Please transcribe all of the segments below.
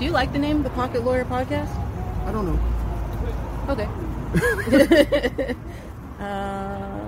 Do you like the name, the Pocket Lawyer Podcast? I don't know. Okay. uh,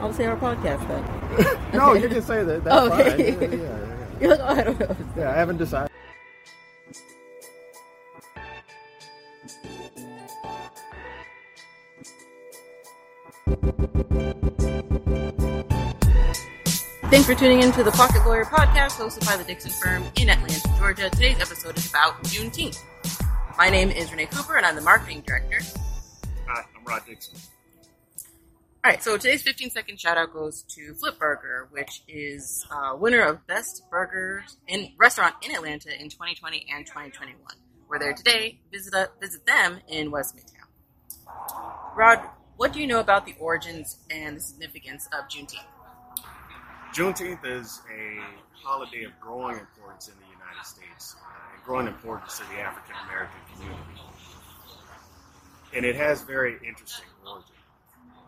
I'll say our podcast then. No, Okay. you can say that. That's Okay. fine. Yeah, yeah, yeah. You're like, oh, I don't know. Yeah, I haven't decided. Thanks for tuning in to the Pocket Lawyer Podcast, hosted by the Dixon Firm in Atlanta, Georgia. Today's episode is about Juneteenth. My name is Renee Cooper, and I'm the marketing director. Hi, I'm Rod Dixon. All right, so today's 15 second shout out goes to Flip Burger, which is uh, winner of Best Burger in Restaurant in Atlanta in 2020 and 2021. We're there today. Visit uh, visit them in West Midtown. Rod, what do you know about the origins and the significance of Juneteenth? Juneteenth is a holiday of growing importance in the United States uh, and growing importance to the African American community. And it has very interesting origin.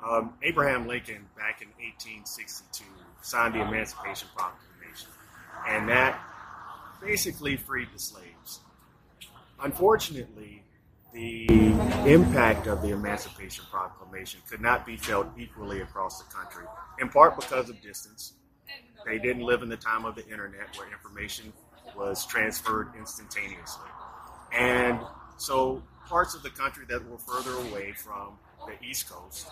Um, Abraham Lincoln, back in 1862, signed the Emancipation Proclamation, and that basically freed the slaves. Unfortunately, the impact of the Emancipation Proclamation could not be felt equally across the country, in part because of distance. They didn't live in the time of the internet where information was transferred instantaneously. And so parts of the country that were further away from the East Coast,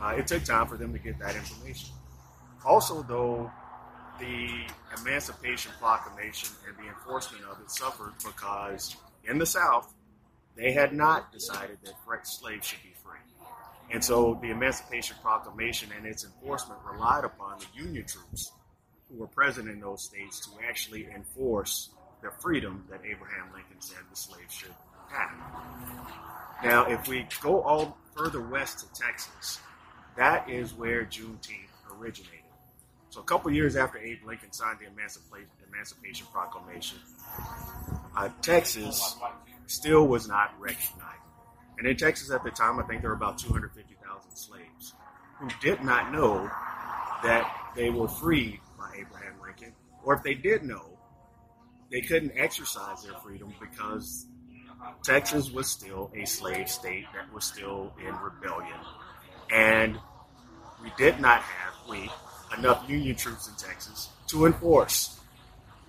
uh, it took time for them to get that information. Also, though, the Emancipation Proclamation and the enforcement of it suffered because in the South, they had not decided that slaves should be free. And so the Emancipation Proclamation and its enforcement relied upon the Union troops who were present in those states to actually enforce the freedom that Abraham Lincoln said the slaves should have. Now, if we go all further west to Texas, that is where Juneteenth originated. So, a couple years after Abe Lincoln signed the Emancipation, Proclamation, uh, Texas still was not recognized. And in Texas at the time, I think there were about 250,000 slaves who did not know that they were freed by Abraham Lincoln, or if they did know, they couldn't exercise their freedom because Texas was still a slave state that was still in rebellion. And we did not have, we, enough Union troops in Texas to enforce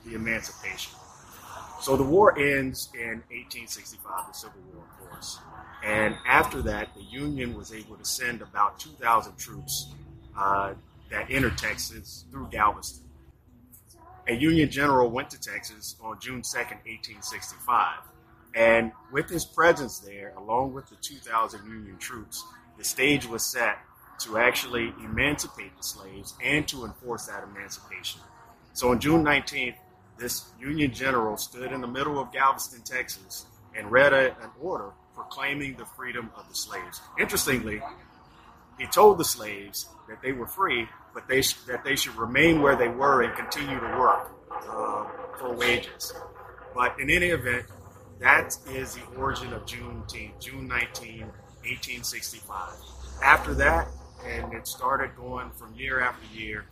the emancipation. So the war ends in 1865, the Civil War, of course. And after that, the Union was able to send about 2,000 troops uh, that entered Texas through Galveston. A Union general went to Texas on June 2nd, 1865. And with his presence there, along with the 2,000 Union troops, the stage was set to actually emancipate the slaves and to enforce that emancipation. So on June 19th, this Union general stood in the middle of Galveston, Texas, and read a, an order proclaiming the freedom of the slaves. Interestingly, he told the slaves that they were free, but they sh- that they should remain where they were and continue to work uh, for wages. But in any event, that is the origin of Juneteenth, June 19, 1865. After that, and it started going from year after year,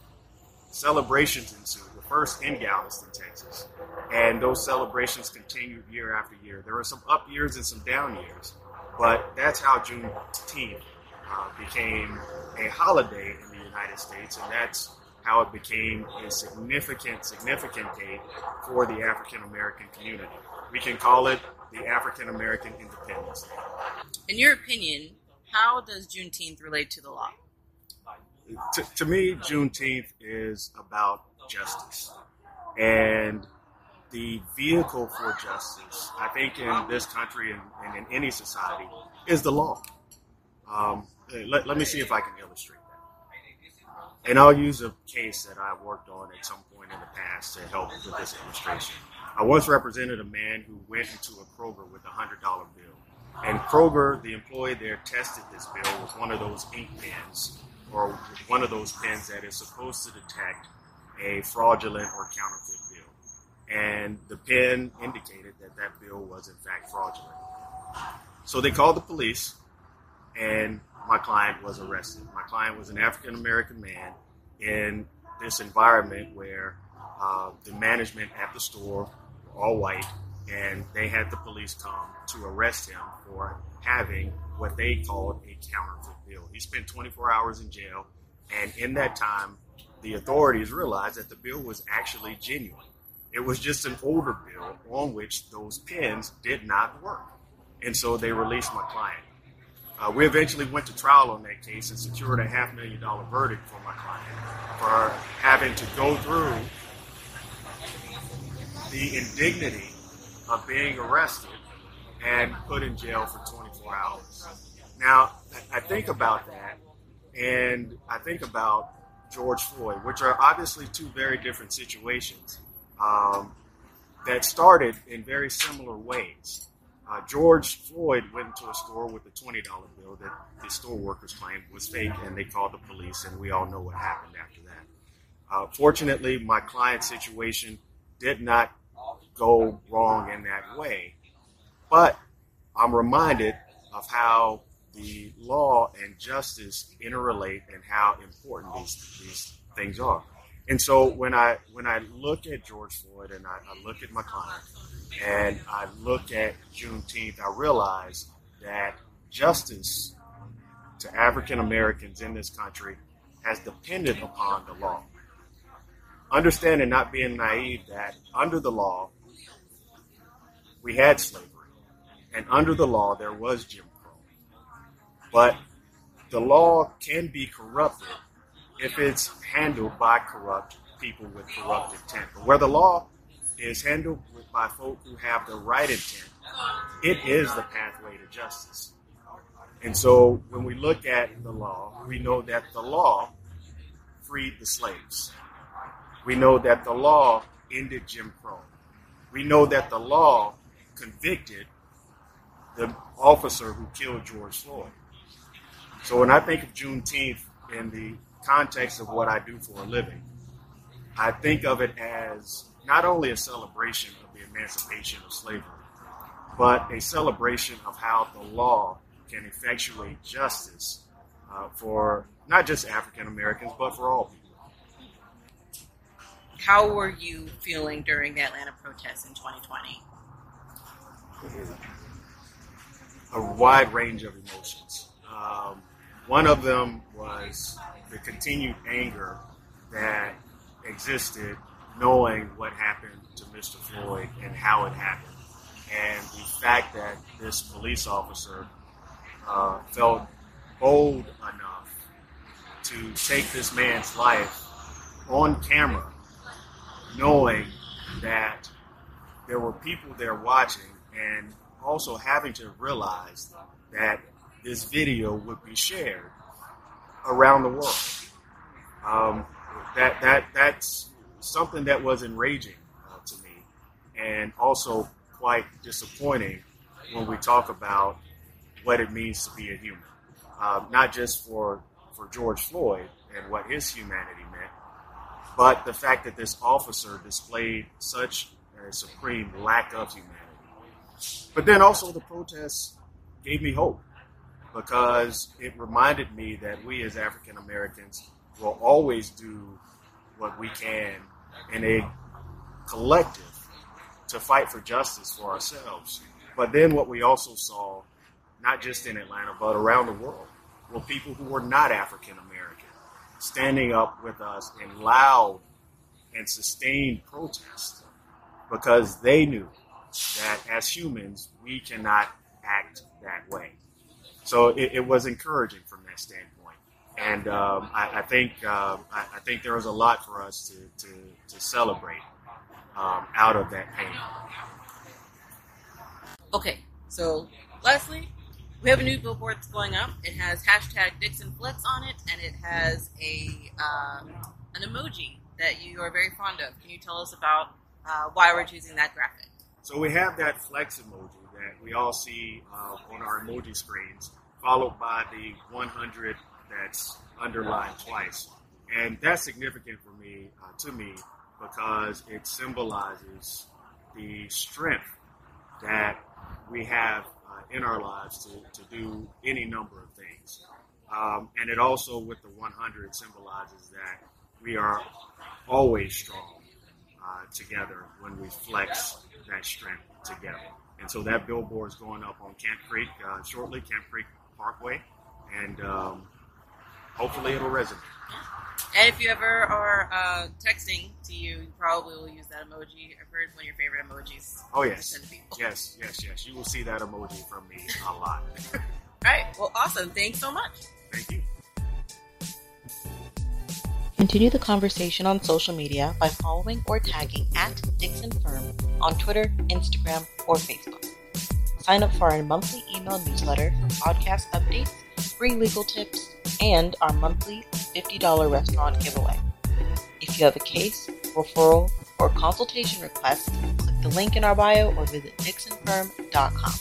celebrations ensued. The first in Galveston, Texas, and those celebrations continued year after year. There were some up years and some down years, but that's how Juneteenth uh, became a holiday in the United States, and that's how it became a significant, significant date for the African American community. We can call it the African American Independence Day. In your opinion, how does Juneteenth relate to the law? to, to me, Juneteenth is about justice. And the vehicle for justice, I think, in this country and, and in any society, is the law. Um, let, let me see if I can illustrate that. And I'll use a case that I worked on at some point in the past to help with this illustration. I once represented a man who went into a Kroger with a $100 bill. And Kroger, the employee there, tested this bill with one of those ink pens or one of those pens that is supposed to detect a fraudulent or counterfeit bill. And the pen indicated that that bill was in fact fraudulent. So they called the police, and my client was arrested. My client was an African American man in this environment where uh, the management at the store were all white, and they had the police come to arrest him for having what they called a counterfeit bill. He spent 24 hours in jail, and in that time, the authorities realized that the bill was actually genuine. It was just an older bill on which those pins did not work. And so they released my client. Uh, we eventually went to trial on that case and secured a half million dollar verdict for my client for having to go through the indignity of being arrested and put in jail for 24 hours. Now, I think about that, and I think about George Floyd, which are obviously two very different situations um, that started in very similar ways. Uh, George Floyd went into a store with a $20 bill that the store workers claimed was fake, and they called the police, and we all know what happened after that. Uh, fortunately, my client's situation did not go wrong in that way, but I'm reminded of how the law and justice interrelate and how important these, these things are. And so when I when I look at George Floyd and I, I look at client and I look at Juneteenth, I realize that justice to African Americans in this country has depended upon the law. Understanding, not being naive, that under the law we had slavery, and under the law there was Jim Crow. But the law can be corrupted if it's handled by corrupt people with corrupt intent. But where the law is handled by folk who have the right intent, it is the pathway to justice. And so when we look at the law, we know that the law freed the slaves. We know that the law ended Jim Crow. We know that the law convicted the officer who killed George Floyd. So when I think of Juneteenth in the context of what I do for a living, I think of it as not only a celebration of the emancipation of slavery, but a celebration of how the law can effectuate justice uh, for not just African Americans, but for all people. How were you feeling during the Atlanta protests in 2020? A wide range of emotions. Um, one of them was the continued anger that existed knowing what happened to Mr. Floyd and how it happened. And the fact that this police officer uh, felt bold enough to take this man's life on camera, knowing that there were people there watching, and also having to realize that this video would be shared around the world. Um, that that that's something that was enraging uh, to me, and also quite disappointing when we talk about what it means to be a human, um, not just for for George Floyd and what his humanity meant, but the fact that this officer displayed such a supreme lack of humanity. But then also the protests gave me hope because it reminded me that we as African Americans will always do what we can in a collective to fight for justice for ourselves. But then what we also saw, not just in Atlanta, but around the world, were people who were not African American standing up with us in loud and sustained protest because they knew that as humans, we cannot act that way. So it, it was encouraging from that standpoint. And um, I, I, think uh, I, I, think there was a lot for us to, to, to celebrate um, out of that pain. Okay, so lastly, we have a new billboard that's going up. It has hashtag Dixon Flex on it, and it has a um, an emoji that you are very fond of. Can you tell us about uh, why we're choosing that graphic? So we have that flex emoji that we all see uh, on our emoji screens, followed by the 100 that's underlined twice. And that's significant for me, uh, to me, because it symbolizes the strength that we have uh, in our lives to, to do any number of things. Um, and it also, with the 100, symbolizes that we are always strong uh, together when we flex that strength together. And so that billboard is going up on Camp Creek uh, shortly, Camp Creek Parkway, and um, hopefully it'll resonate. And if you ever are uh, texting to you, you probably will use that emoji. I've heard one of your favorite emojis. Oh yes, send to people. yes, yes, yes. You will see that emoji from me a lot. All right. Well, awesome. Thanks so much. Thank you. Continue the conversation on social media by following or tagging at Dixon Firm on Twitter, Instagram, or Facebook. Sign up for our monthly email newsletter for podcast updates, free legal tips, and our monthly $50 restaurant giveaway. If you have a case, referral, or consultation request, click the link in our bio or visit dixonfirm.com.